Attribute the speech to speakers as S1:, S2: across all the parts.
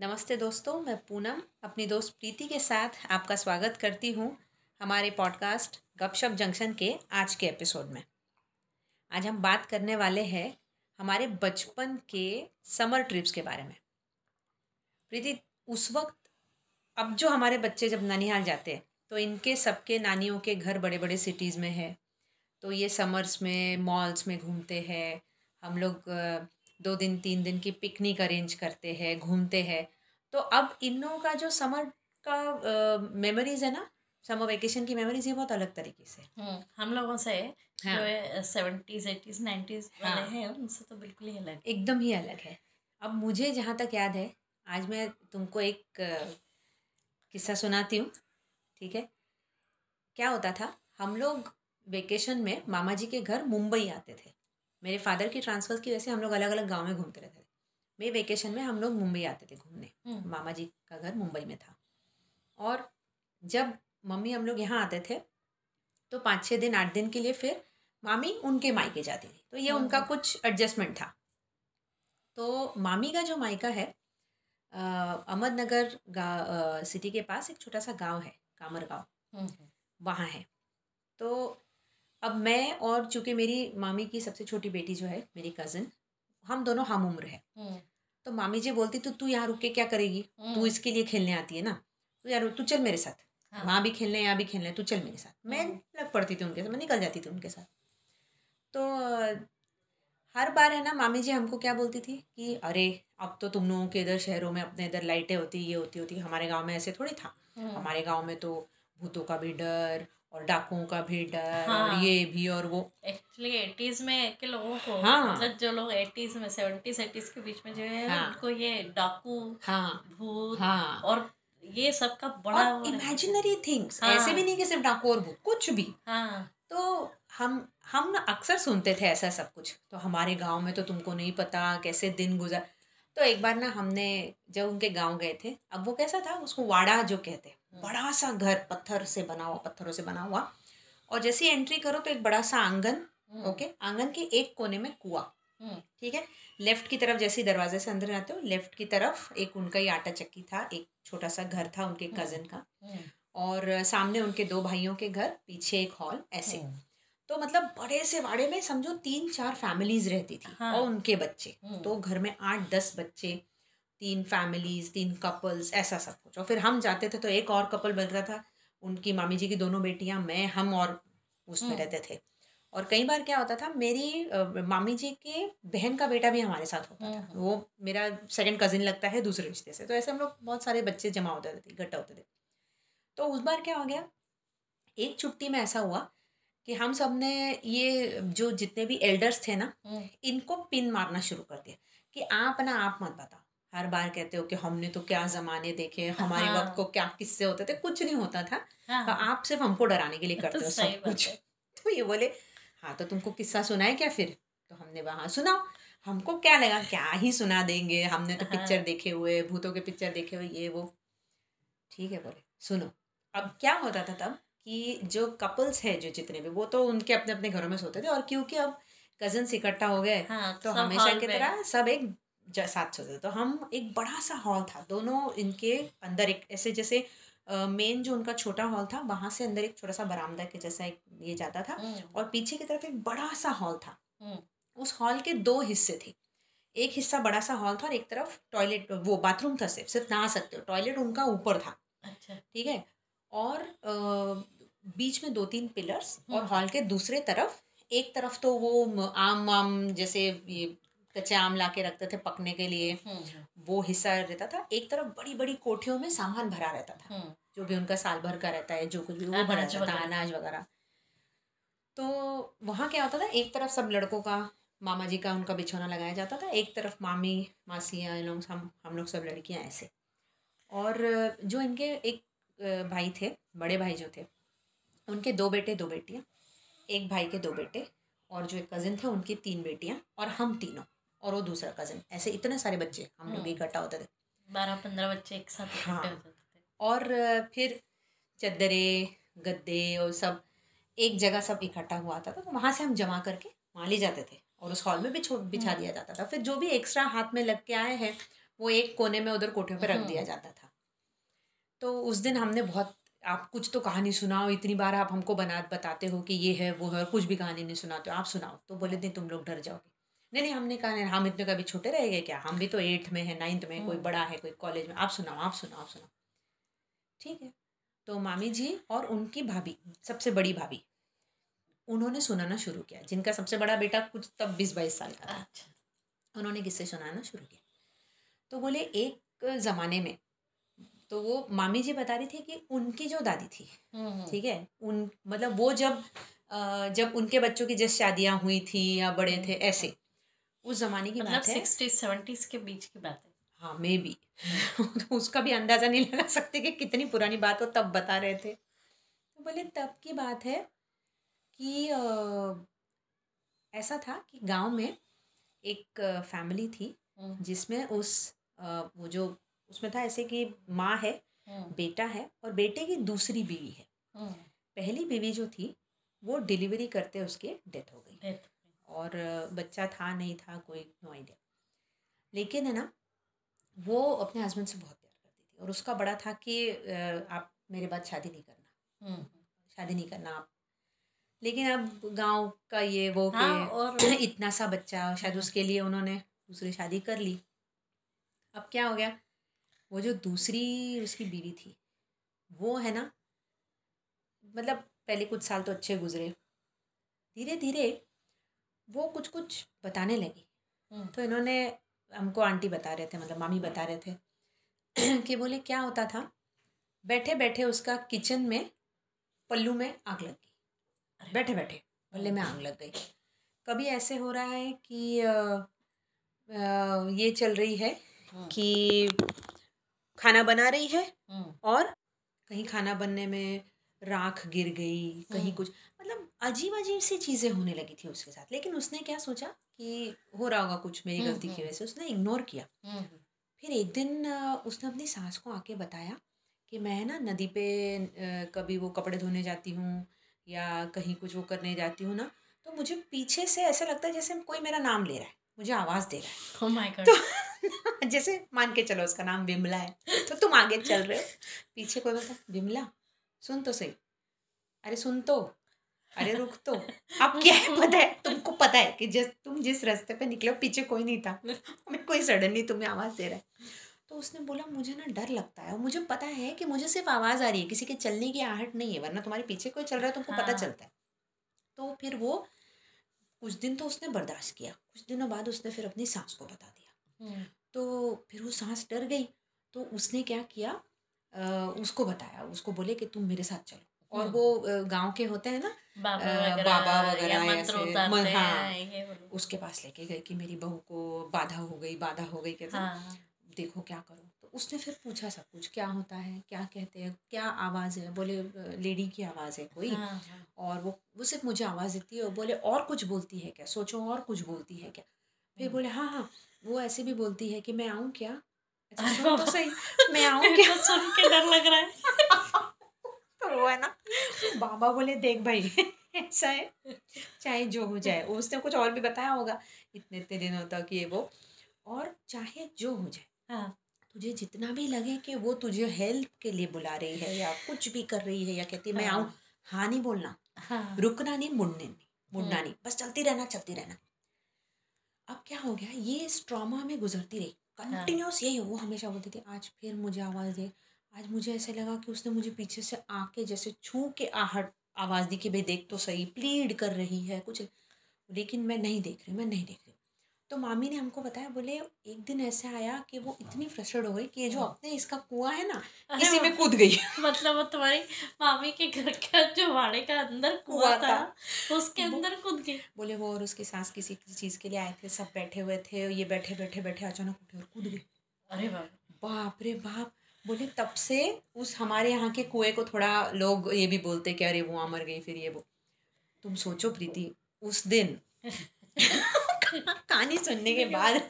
S1: नमस्ते दोस्तों, मैं पूनम अपनी दोस्त प्रीति के साथ आपका स्वागत करती हूँ हमारे पॉडकास्ट गपशप जंक्शन के आज के एपिसोड में। आज हम बात करने वाले हैं हमारे बचपन के समर ट्रिप्स के बारे में। प्रीति, उस वक्त अब जो हमारे बच्चे जब ननिहाल जाते हैं तो इनके सबके नानियों के घर बड़े बड़े सिटीज़ में है। तो ये समर्स में मॉल्स में घूमते हैं, हम लोग दो दिन तीन दिन की पिकनिक अरेंज करते हैं घूमते हैं। तो अब इन लोगों का जो समर का मेमोरीज है ना समर वेकेशन की मेमोरीज ये बहुत अलग तरीके से
S2: हम्म, हम लोगों से
S1: हाँ।
S2: जो सेवेंटीज एटीज नाइन्टीज वाले
S1: हाँ।
S2: हैं उनसे तो बिल्कुल ही अलग।
S1: एकदम ही अलग है। अब मुझे जहाँ तक याद है आज मैं तुमको एक किस्सा सुनाती हूँ ठीक है? क्या होता था हम लोग वेकेशन में मामा जी के घर मुंबई आते थे। मेरे फादर की ट्रांसफ़र की वजह से हम लोग अलग अलग गाँव में घूमते रहते थे। मेरे वेकेशन में हम लोग मुंबई आते थे घूमने।
S2: हम्म,
S1: मामा जी का घर मुंबई में था। और जब मम्मी हम लोग यहाँ आते थे तो पाँच छः दिन आठ दिन के लिए फिर मामी उनके मायके जाती थी। तो ये
S2: हम्म,
S1: उनका। कुछ एडजस्टमेंट था। तो मामी का जो मायका है अहमदनगर सिटी के पास एक छोटा सा गाँव है कामर गाँव।
S2: हम्म,
S1: वहाँ है। तो अब मैं और चूँकि मेरी मामी की सबसे छोटी बेटी जो है मेरी कज़न हम दोनों हम उम्र है।
S2: हम्म,
S1: तो मामी जी बोलती तो तू यहाँ रुक के क्या करेगी? तू
S2: हम्म,
S1: इसके लिए खेलने आती है ना? तो यार तू चल मेरे साथ।
S2: हाँ,
S1: वहाँ भी खेलने यहाँ भी खेलने तू चल मेरे साथ। मैं
S2: हम्म।
S1: लग पड़ती थी उनके साथ मैं निकल जाती थी उनके साथ। तो हर बार है ना मामी जी हमको क्या बोलती थी कि अरे अब तो तुम लोगों के इधर शहरों में अपने इधर लाइटें होती ये होती होती हमारे गाँव में ऐसे थोड़ी था। हमारे गाँव में तो भूतों का भी डर और डाकुओं का भी डर
S2: हाँ।
S1: और ये भी और वो
S2: एक्चुअली एटीज में के लोगों को
S1: हाँ।
S2: मतलब जो लोग एटीज में सेवेंटीज एटीज के बीच में जो है
S1: हाँ।
S2: उनको ये डाकू
S1: हाँ
S2: भूत
S1: हाँ
S2: और ये सब का बड़ा।
S1: इमेजिनरी थिंग्स
S2: हाँ।
S1: ऐसे भी नहीं कि सिर्फ़ डाकू और भूत कुछ भी
S2: हाँ
S1: तो हम हम ना अक्सर सुनते थे ऐसा सब कुछ तो हमारे गाँव में तो तुमको नहीं पता कैसे दिन गुजर तो एक बार ना हमने जब उनके गाँव गए थे अब वो कैसा था उसको वाड़ा जो कहते हैं बड़ा सा घर पत्थर से बना हुआ पत्थरों से बना हुआ। और जैसे एंट्री करो तो एक बड़ा सा आँगन
S2: हम्म,
S1: ओके आँगन के एक कोने में कुआँ
S2: हम्म,
S1: ठीक है? लेफ़्ट की तरफ़ जैसे ही दरवाजे से अंदर आते हो लेफ़्ट की तरफ़ एक उनका ही आटा चक्की था एक छोटा सा घर था उनके कज़न का।
S2: हम्म,
S1: और सामने उनके दो भाइयों के घर पीछे एक हॉल ऐसे।
S2: हम्म,
S1: तो मतलब बड़े से वाड़े में समझो तीन चार फैमिलीज़ रहती थी
S2: हाँ।
S1: और उनके बच्चे
S2: हम्म।
S1: तो घर में आठ दस बच्चे तीन फैमिलीज़ तीन कपल्स ऐसा सब कुछ और फिर हम जाते थे तो एक और कपल बन रहा था उनकी मामी जी की दोनों बेटियाँ मैं हम और उसमें
S2: हम्म।
S1: रहते थे और कई बार क्या होता था मेरी अ, मामी जी के बहन का बेटा भी हमारे साथ होता था
S2: हम्म।
S1: वो मेरा सेकंड कजिन लगता है दूसरे रिश्ते से तो ऐसे हम लोग बहुत सारे बच्चे जमा होते थे इकट्ठा होते थे तो उस बार क्या हो गया एक छुट्टी में ऐसा हुआ कि हम सबने ये जो जितने भी एल्डर्स थे ना
S2: हम्म,
S1: इनको पिन मारना शुरू कर दिया कि आप ना आप मत बताओ। हर बार कहते हो कि हमने तो क्या जमाने देखे हमारे
S2: हाँ।
S1: वक्त को क्या किस्से होते थे कुछ नहीं होता था। तो
S2: हाँ
S1: आप सिर्फ़ हमको डराने के लिए करते तो
S2: हो
S1: सब कुछ। तो ये बोले हाँ तो तुमको किस्सा सुनाए क्या फिर? तो हमने वहाँ सुना हमको क्या लगा? क्या ही सुना देंगे। हमने तो
S2: हाँ।
S1: पिक्चर देखे हुए भूतों के पिक्चर देखे हुए ये वो। ठीक है बोले सुनो। अब क्या होता था तब? कि जो कपल्स है जो जितने भी वो तो उनके अपने अपने घरों में सोते थे और क्योंकि अब कजन्स इकट्ठा हो गए
S2: हाँ
S1: तो हमेशा की तरह सब एक साथ सोते थे। तो हम एक बड़ा सा हॉल था दोनों इनके अंदर एक ऐसे जैसे मेन जो उनका छोटा हॉल था वहाँ से अंदर एक छोटा सा बरामदा के जैसा एक ये जाता था
S2: हम्म,
S1: और पीछे की तरफ़ एक बड़ा सा हॉल था।
S2: हम्म,
S1: उस हॉल के दो हिस्से थे। एक हिस्सा बड़ा सा हॉल था और एक तरफ़ टॉयलेट वो बाथरूम था सिर्फ़ सिर्फ़ नहा सकते हो टॉयलेट उनका ऊपर था।
S2: अच्छा।
S1: ठीक है? और बीच में दो तीन पिलर्स और
S2: हम्म।
S1: हॉल के दूसरे तरफ़ एक तरफ़ तो वो आम आम जैसे ये कच्चे आम ला के रखते थे पकने के लिए
S2: हम्म, हम्म,
S1: वो हिस्सा रहता था। एक तरफ़ बड़ी बड़ी कोठियों में सामान भरा रहता था जो भी उनका साल भर का रहता है जो कुछ भी वो भरा
S2: अनाज
S1: रहता था
S2: वगैरह।
S1: अनाज वगैरह। तो वहाँ क्या होता था एक तरफ़ सब लड़कों का मामा जी का उनका बिछौना लगाया जाता था एक तरफ़ मामी मासियाँ लोग हम हम लोग सब लड़कियाँ ऐसे। और जो इनके एक भाई थे बड़े भाई जो थे उनके दो बेटे दो बेटियाँ एक भाई के दो बेटे और जो एक कज़िन थे उनकी तीन बेटियाँ और हम तीनों और वो दूसरा कज़िन ऐसे इतने सारे बच्चे हम लोग
S2: हम्म।
S1: इकट्ठा होते थे
S2: बारह पंद्रह बच्चे एक साथ
S1: हाँ।
S2: हो जाते थे
S1: और फिर चद्दरें गद्दे और सब एक जगह सब इकट्ठा हुआ था तो वहाँ से हम जमा करके वहाँ ले जाते थे और उस हॉल में भी छो बिछा
S2: हम्म।
S1: दिया जाता था फिर जो भी एक्स्ट्रा हाथ में लग के आए हैं वो एक कोने में उधर कोठे पे रख
S2: हम्म।
S1: दिया जाता था तो उस दिन हमने बहुत आप कुछ तो कहानी सुनाओ इतनी बार आप हमको बना बताते हो कि ये है वो है और कुछ भी कहानी नहीं सुनाते हो आप सुनाओ। तो बोले नहीं तुम लोग डर जाओगे। नहीं नहीं हमने कहा नहीं हम इतने कभी छोटे रह गए क्या? हम भी तो एट्थ में है नाइन्थ में कोई
S2: हम्म।
S1: बड़ा है कोई कॉलेज में। आप सुनाओ आप सुनाओ आप सुनाओ। ठीक है। तो मामी जी और उनकी भाभी सबसे बड़ी भाभी उन्होंने सुनाना शुरू किया। जिनका सबसे बड़ा बेटा कुछ तब बीस बाईस साल का था।
S2: अच्छा।
S1: उन्होंने किस्से सुनाना शुरू किया तो बोले एक ज़माने में तो वो मामी जी बता रही थी कि उनकी जो दादी थी
S2: हम्म,
S1: ठीक है? उन मतलब वो जब जब उनके बच्चों की जैसे शादियाँ हुई थी या बड़े थे ऐसे उस जमाने की
S2: मतलब
S1: बात है।
S2: सिक्सटीज सेवेंटीज के बीच की बात है।
S1: हाँ मे बी। तो उसका भी अंदाज़ा नहीं लगा सकते कि कितनी पुरानी बात हो तब बता रहे थे। तो बोले तब की बात है कि ऐसा था कि गाँव में एक फैमिली थी
S2: हम्म,
S1: जिसमें उस वो जो उसमें था ऐसे कि माँ है
S2: हम्म,
S1: बेटा है और बेटे की दूसरी बीवी है।
S2: हम्म,
S1: पहली बीवी जो थी वो डिलीवरी करते उसके डेथ हो गई। और बच्चा था नहीं था कोई नो आइडिया लेकिन है ना वो अपने हस्बैंड से बहुत प्यार करती थी। और उसका बड़ा था कि आप मेरे बाद शादी नहीं करना।
S2: हम्म,
S1: शादी नहीं करना आप। लेकिन अब गाँव का ये वो
S2: हाँ,
S1: कि
S2: और
S1: इतना सा बच्चा शायद उसके लिए उन्होंने दूसरी शादी कर ली। अब क्या हो गया? वो जो दूसरी उसकी बीवी थी वो है ना मतलब पहले कुछ साल तो अच्छे गुजरे। धीरे धीरे वो कुछ कुछ बताने लगी।
S2: हम्म,
S1: तो इन्होंने हमको आंटी बता रहे थे मतलब मामी बता रहे थे कि बोले क्या होता था? बैठे बैठे उसका किचन में पल्लू में आग लग गई। बैठे बैठे पल्ले में आग लग गई। कभी ऐसे हो रहा है कि अ, अ, ये चल रही है
S2: हम्म,
S1: कि खाना बना रही है
S2: हम्म,
S1: और कहीं खाना बनने में राख गिर गई कहीं
S2: हम्म।
S1: कुछ मतलब अजीब अजीब सी चीज़ें होने लगी थी उसके साथ। लेकिन उसने क्या सोचा कि हो रहा होगा कुछ मेरी
S2: हम्म,
S1: गलती की। वजह से उसने इग्नोर किया। फिर एक दिन उसने अपनी सास को आके बताया कि मैं ना नदी पे कभी वो कपड़े धोने जाती हूँ या कहीं कुछ वो करने जाती हूँ ना तो मुझे पीछे से ऐसा लगता है जैसे कोई मेरा नाम ले रहा है मुझे आवाज़ दे रहा है।
S2: Oh my God,
S1: है तो जैसे मान के चलो उसका नाम विमला है। तो तुम आगे चल रहे हो। पीछे कोई बोलता विमला सुन तो सही। अरे सुन तो अरे रुक तो। अब क्या है पता है? तुमको पता है कि जिस तुम जिस रास्ते पे निकले हो पीछे कोई नहीं था। मैं कोई सडनली तुम्हें आवाज़ दे रहा है। तो उसने बोला मुझे ना डर लगता है और मुझे पता है कि मुझे सिर्फ़ आवाज़ आ रही है। किसी के चलने की आहट नहीं है वरना तुम्हारे पीछे कोई चल रहा है तुमको
S2: हाँ। पता।
S1: चलता है। तो फिर वो कुछ दिन तो उसने बर्दाश्त किया। कुछ दिनों बाद उसने फिर अपनी सास को बता दिया।
S2: हम्म,
S1: तो फिर वो सांस डर गई। तो उसने क्या किया अ, उसको बताया उसको बोले कि तुम मेरे साथ चलो। और
S2: हम्म।
S1: वो अ, गाँव के होते हैं ना
S2: बाबा
S1: अ,
S2: वगैरह या
S1: वगैरह
S2: मंत्र
S1: ऐसे,
S2: उतारते
S1: हाँ।
S2: हैं ये बोलो।
S1: उसके पास लेके गए कि मेरी बहू को बाधा हो गई बाधा हो गई कहते हैं,
S2: हाँ।
S1: देखो क्या करो। तो उसने फिर पूछा सब कुछ क्या होता है क्या कहते हैं क्या आवाज़ है? बोले लेडी की आवाज़ है कोई।
S2: हाँ हाँ।
S1: और वो वो सिर्फ़ मुझे आवाज़ देती है और बोले और कुछ बोलती है क्या? सोचो और कुछ बोलती है क्या? फिर
S2: हम्म।
S1: बोले हाँ हाँ। वो ऐसे भी बोलती है कि मैं आऊँ क्या? अच्छा सुन तो। सही मैं आऊँ क्या?
S2: सुन के डर लग रहा है।
S1: तो वो है ना बाबा बोले देख भाई ऐसा है चाहे जो हो जाए। उसने कुछ और भी बताया होगा इतने इतने दिनों तक ये वो। और चाहे जो हो जाए
S2: हाँ।
S1: तुझे जितना भी लगे कि वो तुझे हेल्प के लिए बुला रही है या कुछ भी कर रही है या कहती है मैं आऊँ हाँ नहीं बोलना
S2: हाँ।
S1: रुकना नहीं मुड़ने नहीं मुड़ना
S2: हम्म।
S1: नहीं बस चलती रहना चलती रहना। अब क्या हो गया? ये इस ट्रामा में गुजरती रही।
S2: हाँ।
S1: कंटिन्यूस यही वो हमेशा बोलती थी आज फिर मुझे आवाज़ दे। आज मुझे ऐसे लगा कि उसने मुझे पीछे से आके जैसे छू के आहट आवाज़ दी कि भाई देख तो सही प्लीड कर रही है कुछ। लेकिन मैं नहीं देख रही मैं नहीं देख रही। तो मामी ने हमको बताया बोले एक दिन ऐसे आया कि वो इतनी फ्रस्ट्रेट हो गई कि ये जो अपने इसका कुआँ है ना
S2: अरे
S1: इसी में कूद गई।
S2: मतलब वो तुम्हारी मामी के घर का जो वाड़े का अंदर कुआ
S1: कुआँ
S2: था उसके अंदर कूद गई।
S1: बोले वो और उसकी सास किसी चीज़ के लिए आए थे सब बैठे हुए थे ये बैठे बैठे बैठे अचानक उठे और कूद गए
S2: अरे बाबा
S1: बाप रे बाप। बोले तब से उस हमारे यहाँ के कुएँ को थोड़ा लोग ये भी बोलते कि अरे वो मर गई फिर ये वो। तुम सोचो प्रीति उस दिन कहानी सुनने के बाद।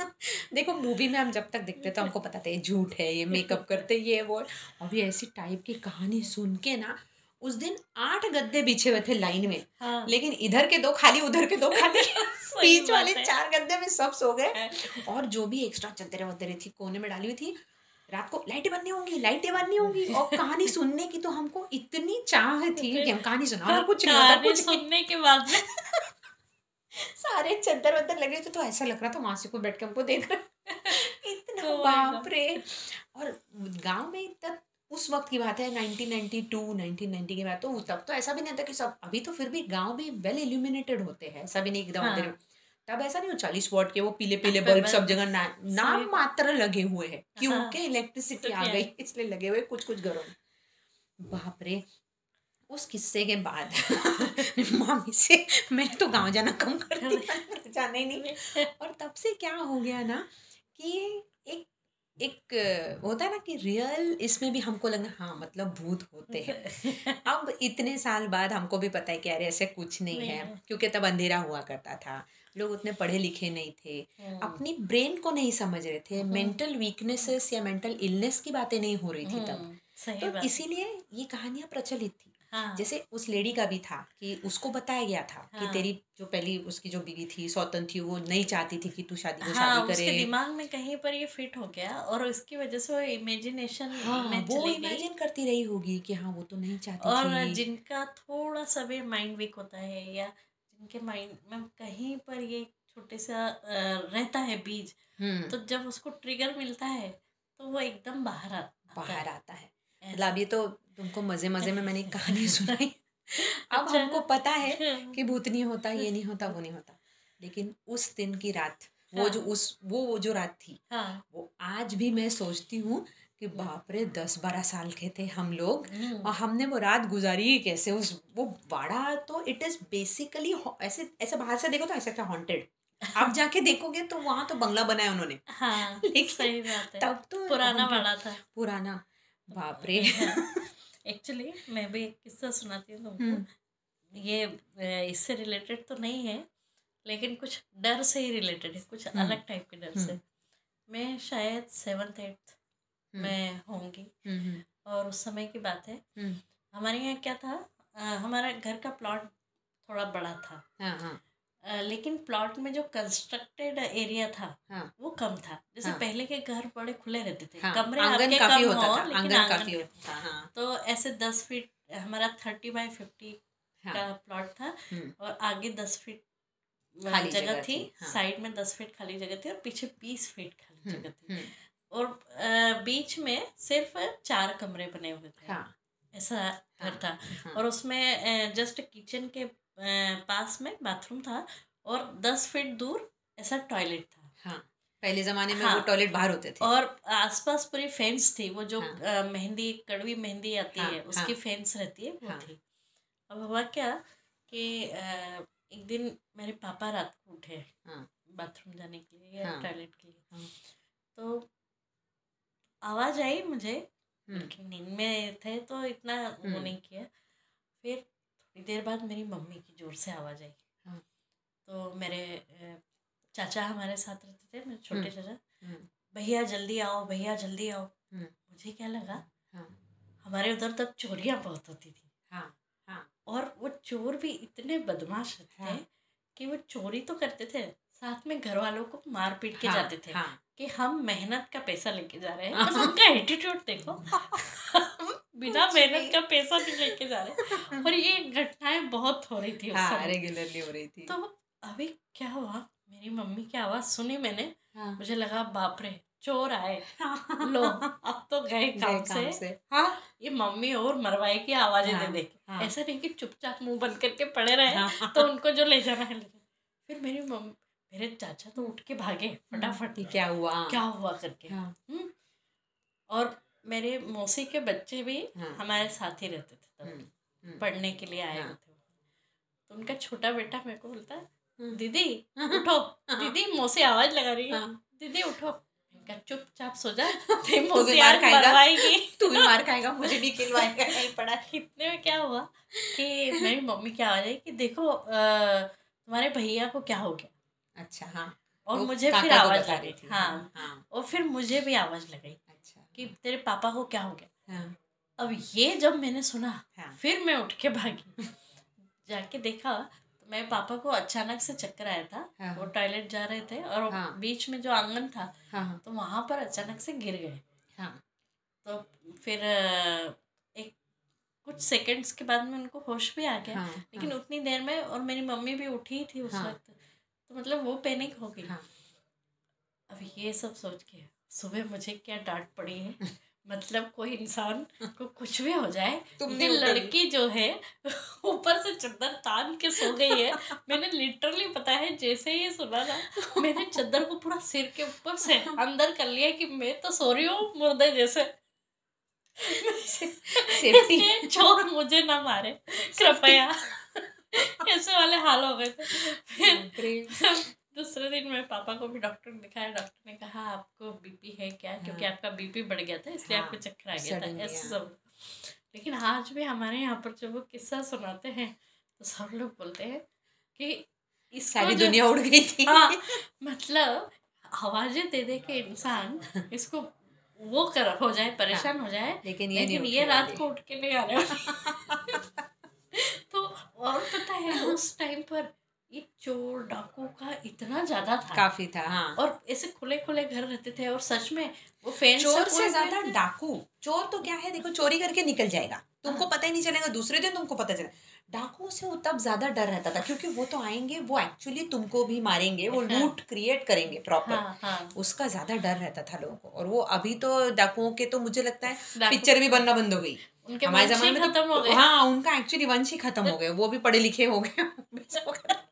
S1: देखो मूवी में हम जब तक देखते तो हमको पता था ये झूठ है ये मेकअप करते ये वो। अभी ऐसी टाइप की कहानी सुन के ना उस दिन आठ गद्दे बिछे हुए थे लाइन में।
S2: हाँ।
S1: लेकिन इधर के दो खाली उधर के दो खाली। बीच वाले चार गद्दे में सब सो गए। और जो भी एक्स्ट्रा चद्दरें वद्दरें थी कोने में डाली हुई थी रात को लाइटें बननी होंगी लाइटें बननी होंगी। और कहानी सुनने की तो हमको इतनी चाह थी कि हम कहानी सुना कुछ नहीं होता कुछ
S2: सुनने के बाद में
S1: सारे चद्दर वद्दर लगे थे तो ऐसा लग रहा था मासी को बैठ के हमको देख रहा इतना
S2: Oh
S1: बाप रे। और गाँव में तब उस वक्त की बात है 1992 1990 की बात तो तब तो ऐसा भी नहीं था कि सब अभी तो फिर भी गाँव भी वेल इल्यूमिनेटेड होते हैं ऐसा भी नहीं एकदम
S2: हाँ।
S1: तब ऐसा नहीं हो चालीस वॉट के वो पीले पीले
S2: बल्ब-
S1: सब जगह ना, नाम मात्र लगे हुए हैं क्योंकि
S2: हाँ।
S1: इलेक्ट्रिसिटी
S2: तो
S1: आ गई इसलिए लगे हुए कुछ कुछ घरों में बाप रे। उस किस्से के बाद मामी से मैंने तो गाँव जाना कम कर दिया जाना ही नहीं। और तब से क्या हो गया ना कि एक एक होता है ना कि रियल इसमें भी हमको लगना हाँ मतलब भूत होते हैं। अब इतने साल बाद हमको भी पता है कि अरे ऐसे कुछ नहीं
S2: नहीं
S1: है। क्योंकि तब अंधेरा हुआ करता था। लोग उतने पढ़े लिखे नहीं थे।
S2: हम्म,
S1: अपनी ब्रेन को नहीं समझ रहे थे। मेंटल वीकनेसेस या मेंटल इलनेस की बातें नहीं हो रही थी तब।
S2: हम्म,
S1: तो इसीलिए ये कहानियाँ प्रचलित थी।
S2: हाँ।
S1: जैसे उस लेडी का भी था कि उसको बताया गया था
S2: हाँ. कि।
S1: तेरी जो पहली उसकी जो बीवी थी सौतन थी वो नहीं चाहती थी कि तू शादी को
S2: हाँ
S1: शादी करे।
S2: उसके दिमाग में कहीं पर ये फिट हो गया और उसकी वजह से वो इमेजिनेशन
S1: हाँ
S2: में
S1: वो इमेजिन करती रही होगी कि हाँ वो तो नहीं चाहती
S2: और
S1: थी।
S2: जिनका थोड़ा सा भी माइंड वीक होता है या जिनके माइंड में कहीं पर ये छोटे सा रहता है बीज
S1: हम्म।
S2: तो जब उसको ट्रिगर मिलता है तो वो एकदम बाहर आता
S1: बाहर आता है। मतलब ये तो तुमको मज़े मज़े में मैंने कहानी सुनाई। अब
S2: अच्छा।
S1: हमको पता है कि भूत नहीं होता ये नहीं होता वो नहीं होता। लेकिन उस दिन की रात वो जो
S2: हाँ।
S1: उस वो वो जो रात थी
S2: हाँ।
S1: वो आज भी मैं सोचती हूँ कि बाप रे दस बारह साल के थे हम लोग
S2: हम्म,
S1: और हमने वो रात गुजारी कैसे? उस वो बाड़ा तो इट इज़ बेसिकली ऐसे ऐसे बाहर से देखो तो ऐसा था हॉन्टेड अब जाके देखोगे तो वहाँ तो बंगला बनाया उन्होंने।
S2: हाँ
S1: लेकिन
S2: सही बात है।
S1: तब तो
S2: पुराना वाला था।
S1: पुराना। बाप रे।
S2: एक्चुअली मैं भी एक किस्सा सुनाती हूँ
S1: हम्म।
S2: तुमको ये इससे रिलेटेड तो नहीं है लेकिन कुछ डर से ही रिलेटेड है। कुछ
S1: हम्म।
S2: अलग टाइप के डर से।
S1: हम्म।
S2: मैं शायद सेवन्थ एट्थ
S1: हम्म,
S2: में होंगी।
S1: हम्म, हम्म,
S2: और उस समय की बात है।
S1: हम्म,
S2: हमारे यहाँ क्या था? अ, हमारा घर का प्लॉट थोड़ा बड़ा था।
S1: हाँ हाँ।
S2: लेकिन प्लॉट में जो कंस्ट्रक्टेड एरिया था
S1: हाँ।
S2: वो कम था। जैसे
S1: हाँ।
S2: पहले के घर बड़े खुले रहते थे।
S1: हाँ
S2: कमरे
S1: आँगन
S2: आपके
S1: काफ़ी
S2: कम
S1: होता
S2: हो
S1: था
S2: लेकिन
S1: आँगन काफ़ी होता था हाँ।
S2: तो ऐसे दस फीट हमारा थर्टी बाई फिफ्टी का प्लॉट था
S1: हम्म,
S2: और आगे दस फीट
S1: खाली
S2: जगह
S1: जगह
S2: थी।
S1: थी, हाँ।
S2: साइड में दस फीट खाली जगह थी और पीछे बीस फीट खाली
S1: हम्म,
S2: जगह थी।
S1: हम्म,
S2: और बीच में सिर्फ़ चार कमरे बने हुए थे।
S1: हाँ।
S2: ऐसा घर
S1: हाँ,
S2: था।
S1: हाँ,
S2: और उसमें जस्ट किचन के पास में बाथरूम था और दस फीट दूर ऐसा टॉयलेट था
S1: हाँ पहले जमाने में
S2: हाँ।
S1: वो टॉयलेट बाहर होते थे
S2: और आसपास पूरी फेंस थी वो जो
S1: हाँ।
S2: मेहंदी कड़वी मेहंदी आती
S1: हाँ,
S2: है उसकी
S1: हाँ।
S2: फेंस रहती है वो
S1: हाँ।
S2: थी अब हुआ क्या कि एक दिन मेरे पापा रात को उठे
S1: हाँ।
S2: बाथरूम जाने के लिए या
S1: हाँ।
S2: टॉयलेट के लिए
S1: हाँ।
S2: तो आवाज़ आई मुझे
S1: हम्म,
S2: नींद में थे तो इतना वो
S1: हम्म।
S2: नहीं किया फिर थोड़ी देर बाद मेरी मम्मी की ज़ोर से आवाज़ आई
S1: हाँ।
S2: तो मेरे चाचा हमारे साथ रहते थे मेरे छोटे
S1: हम्म।
S2: चाचा
S1: हम्म,
S2: भैया जल्दी आओ भैया जल्दी आओ
S1: हम्म।
S2: मुझे क्या लगा
S1: हाँ
S2: हमारे उधर तब चोरियाँ बहुत होती थी
S1: हाँ हाँ
S2: और वो चोर भी इतने बदमाश थे
S1: हाँ।
S2: कि वो चोरी तो करते थे साथ में घर वालों को मार पीट के
S1: हाँ,
S2: जाते थे
S1: हाँ
S2: कि हम मेहनत का पैसा लेके जा रहे हैं
S1: हाँ।
S2: मतलब उनका एटीट्यूड देखो बिना मेहनत का पैसा नहीं लेके जा रहे और ये घटनाएँ बहुत हो रही थी
S1: हाँ रेगुलरली हो रही थी।
S2: तो अभी क्या हुआ? मेरी मम्मी की आवाज़ सुनी मैंने।
S1: हाँ।
S2: मुझे लगा बाप रे चोर आए।
S1: हाँ।
S2: लो अब तो गए काम
S1: काम
S2: से।
S1: से।
S2: हाँ ये मम्मी और मरवाई की आवाज़ें दे
S1: हाँ,
S2: दे के
S1: हाँ।
S2: ऐसा नहीं कि चुपचाप मुँह बंद करके पड़े रहे
S1: हाँ।
S2: तो उनको जो ले जाना है। फिर मेरी मम्मी मेरे चाचा तो उठ के भागे फटाफट।
S1: क्या हुआ?
S2: क्या हुआ करके?
S1: हाँ।
S2: हम्म। और मेरे मौसी के बच्चे भी
S1: हाँ।
S2: हमारे साथ ही रहते थे तब।
S1: हम्म, हम्म,
S2: पढ़ने के लिए आए
S1: हाँ।
S2: हुए थे तो उनका छोटा बेटा मेरे को बोलता है। दीदी उठो। दीदी मौसी आवाज़ लगा रही है।
S1: हाँ।
S2: दीदी उठो। चुपचाप सो जा।
S1: तू
S2: मौसी
S1: खाएगा?
S2: मरवाएगी।
S1: तू भी मार खाएगा। मुझे भी खिलवाएगा। नहीं पड़ा
S2: इतने में क्या हुआ कि मेरी मम्मी क्या आवाज़ आई कि देखो तुम्हारे भैया को क्या हो गया?
S1: अच्छा हाँ।
S2: और मुझे फिर आवाज़
S1: बता
S2: लगी।
S1: रही थी।
S2: हाँ।
S1: हाँ।
S2: और फिर मुझे भी आवाज़ लगाई।
S1: अच्छा।
S2: कि तेरे पापा को क्या हो गया?
S1: हाँ।
S2: अब ये जब मैंने सुना
S1: हाँ।
S2: फिर मैं उठ के भागी। जाके देखा तो मेरे पापा को अचानक से चक्कर आया था।
S1: हाँ।
S2: वो टॉयलेट जा रहे थे और
S1: हाँ।
S2: बीच में जो आँगन था
S1: हाँ हाँ।
S2: तो वहाँ पर अचानक से गिर गए।
S1: हाँ।
S2: तो फिर एक कुछ सेकंड्स के बाद में उनको होश भी आ गया।
S1: हाँ
S2: लेकिन हाँ. उतनी देर में और मेरी मम्मी भी उठी थी उस
S1: हाँ।
S2: वक्त। तो मतलब वो पैनिक हो गई।
S1: हाँ।
S2: अब ये सब सोच के सुबह मुझे क्या डांट पड़ी है? मतलब कोई इंसान को कुछ भी हो जाए
S1: तुमने।
S2: लड़की जो है ऊपर से चद्दर तान के सो गई है। मैंने लिटरली पता है जैसे ही सुना ना मैंने चद्दर को पूरा सिर के ऊपर से अंदर कर लिया कि मैं तो सो रही हूँ मुर्दे जैसे। चोर मुझे ना मारे। कृपया। ऐसे वाले हाल हो गए थे। फिर दूसरे दिन मेरे पापा को भी डॉक्टर ने दिखाया डॉक्टर ने कहा आपको बीपी है क्या हाँ। क्योंकि
S1: हाँ।
S2: आपका बीपी बढ़ गया था इसलिए
S1: हाँ,
S2: आपको चक्कर आ गया था ऐसे
S1: हाँ।
S2: सब लेकिन आज भी हमारे यहाँ पर जब वो किस्सा सुनाते हैं तो सब लोग बोलते हैं कि इसको
S1: सारी दुनिया उड़ गई थी
S2: हाँ मतलब आवाज़ें दे दे के इंसान इसको वो कर हो जाए परेशान हो जाए
S1: लेकिन ये
S2: लेकिन ये रात को उठ के नहीं आने वाला तो और पता है उस टाइम पर ये चोर डाकू का इतना ज़्यादा था।
S1: काफ़ी था हाँ।
S2: और ऐसे खुले खुले घर रहते थे और सच में वो फ़ैन
S1: चोर से ज़्यादा डाकू। चोर तो क्या है? देखो चोरी करके निकल जाएगा। तुमको
S2: हाँ।
S1: पता ही नहीं चलेगा दूसरे दिन तुमको पता चला डाकू से वो तब ज़्यादा डर रहता था क्योंकि वो तो आएँगे वो एक्चुअली तुमको भी मारेंगे वो
S2: हाँ।
S1: लूट क्रिएट करेंगे प्रॉपर
S2: हाँ हाँ।
S1: उसका ज़्यादा डर रहता था लोगों को। और वो अभी तो डाकुओं के तो मुझे लगता है पिक्चर भी बनना बंद हो गई। हमारे जमाने में तो-
S2: खत्म हो गए।
S1: हाँ उनका एक्चुअली वंश ही खत्म हो गए वो भी पढ़े लिखे हो गए।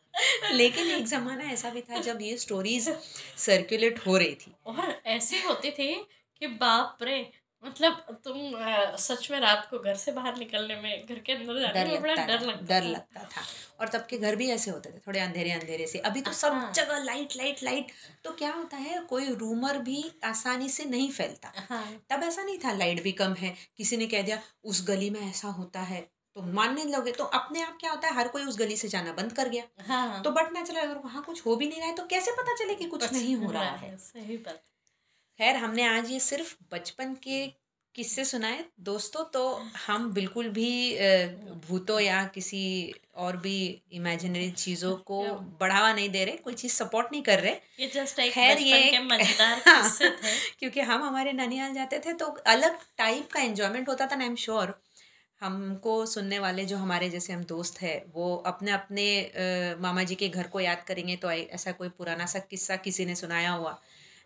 S1: लेकिन एक जमाना ऐसा भी था जब ये स्टोरीज सर्कुलेट हो रही थी।
S2: और ऐसे होते थे कि बाप रे मतलब तुम अ, सच में रात को घर से बाहर निकलने में घर के अंदर जाने में बड़ा डर लगता
S1: डर लगता था। और तब के घर भी ऐसे होते थे थोड़े अंधेरे अंधेरे से। अभी तो सब
S2: हाँ।
S1: जगह लाइट लाइट लाइट तो क्या होता है कोई रूमर भी आसानी से नहीं फैलता।
S2: हाँ।
S1: तब ऐसा नहीं था लाइट भी कम है। किसी ने कह दिया उस गली में ऐसा होता है। तो मानने लोगे तो अपने आप क्या होता है हर कोई उस गली से जाना बंद कर गया।
S2: हाँ।
S1: तो बट नेचुरल अगर वहाँ कुछ हो भी नहीं रहा है तो कैसे पता चले कि कुछ नहीं हो रहा है?
S2: सही बात।
S1: खैर हमने आज ये सिर्फ़ बचपन के किस्से सुनाए। दोस्तों तो हम बिल्कुल भी भूतों या किसी और भी इमेजिनरी चीज़ों को बढ़ावा नहीं दे रहे कोई चीज़ सपोर्ट नहीं कर रहे।
S2: ये जस्ट एक
S1: खैर, ये
S2: के मज़ेदार
S1: हाँ। क्योंकि हम हमारे ननियाल जाते थे तो अलग टाइप का एंजॉयमेंट होता था ना आई एम श्योर हमको सुनने वाले जो हमारे जैसे हम दोस्त हैं, वो अपने अपने मामा जी के घर को याद करेंगे तो ऐसा कोई पुराना सा किस्सा किसी ने सुनाया हुआ,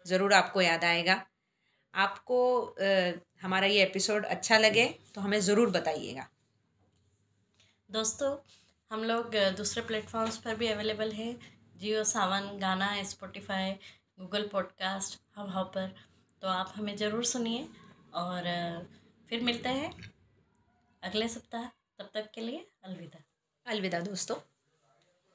S1: ज़रूर आपको याद आएगा। आपको हमारा ये एपिसोड अच्छा लगे तो हमें ज़रूर बताइएगा।
S2: दोस्तों, हम लोग दूसरे प्लेटफॉर्म्स पर भी अवेलेबल हैं, Jio Saavn Gaana Spotify Google podcast Hubhopper तो आप हमें ज़रूर सुनिए और फिर मिलते हैं। अगले सप्ताह तब तक के लिए अलविदा।
S1: अलविदा दोस्तों।